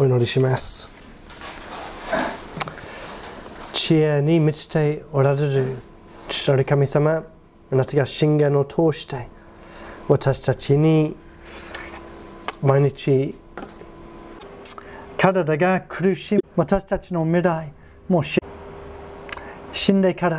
お祈りします知恵に満ちておられる父なる神様あなたが信玄を通して私たちに毎日体が苦しい私たちの未来もう死んでから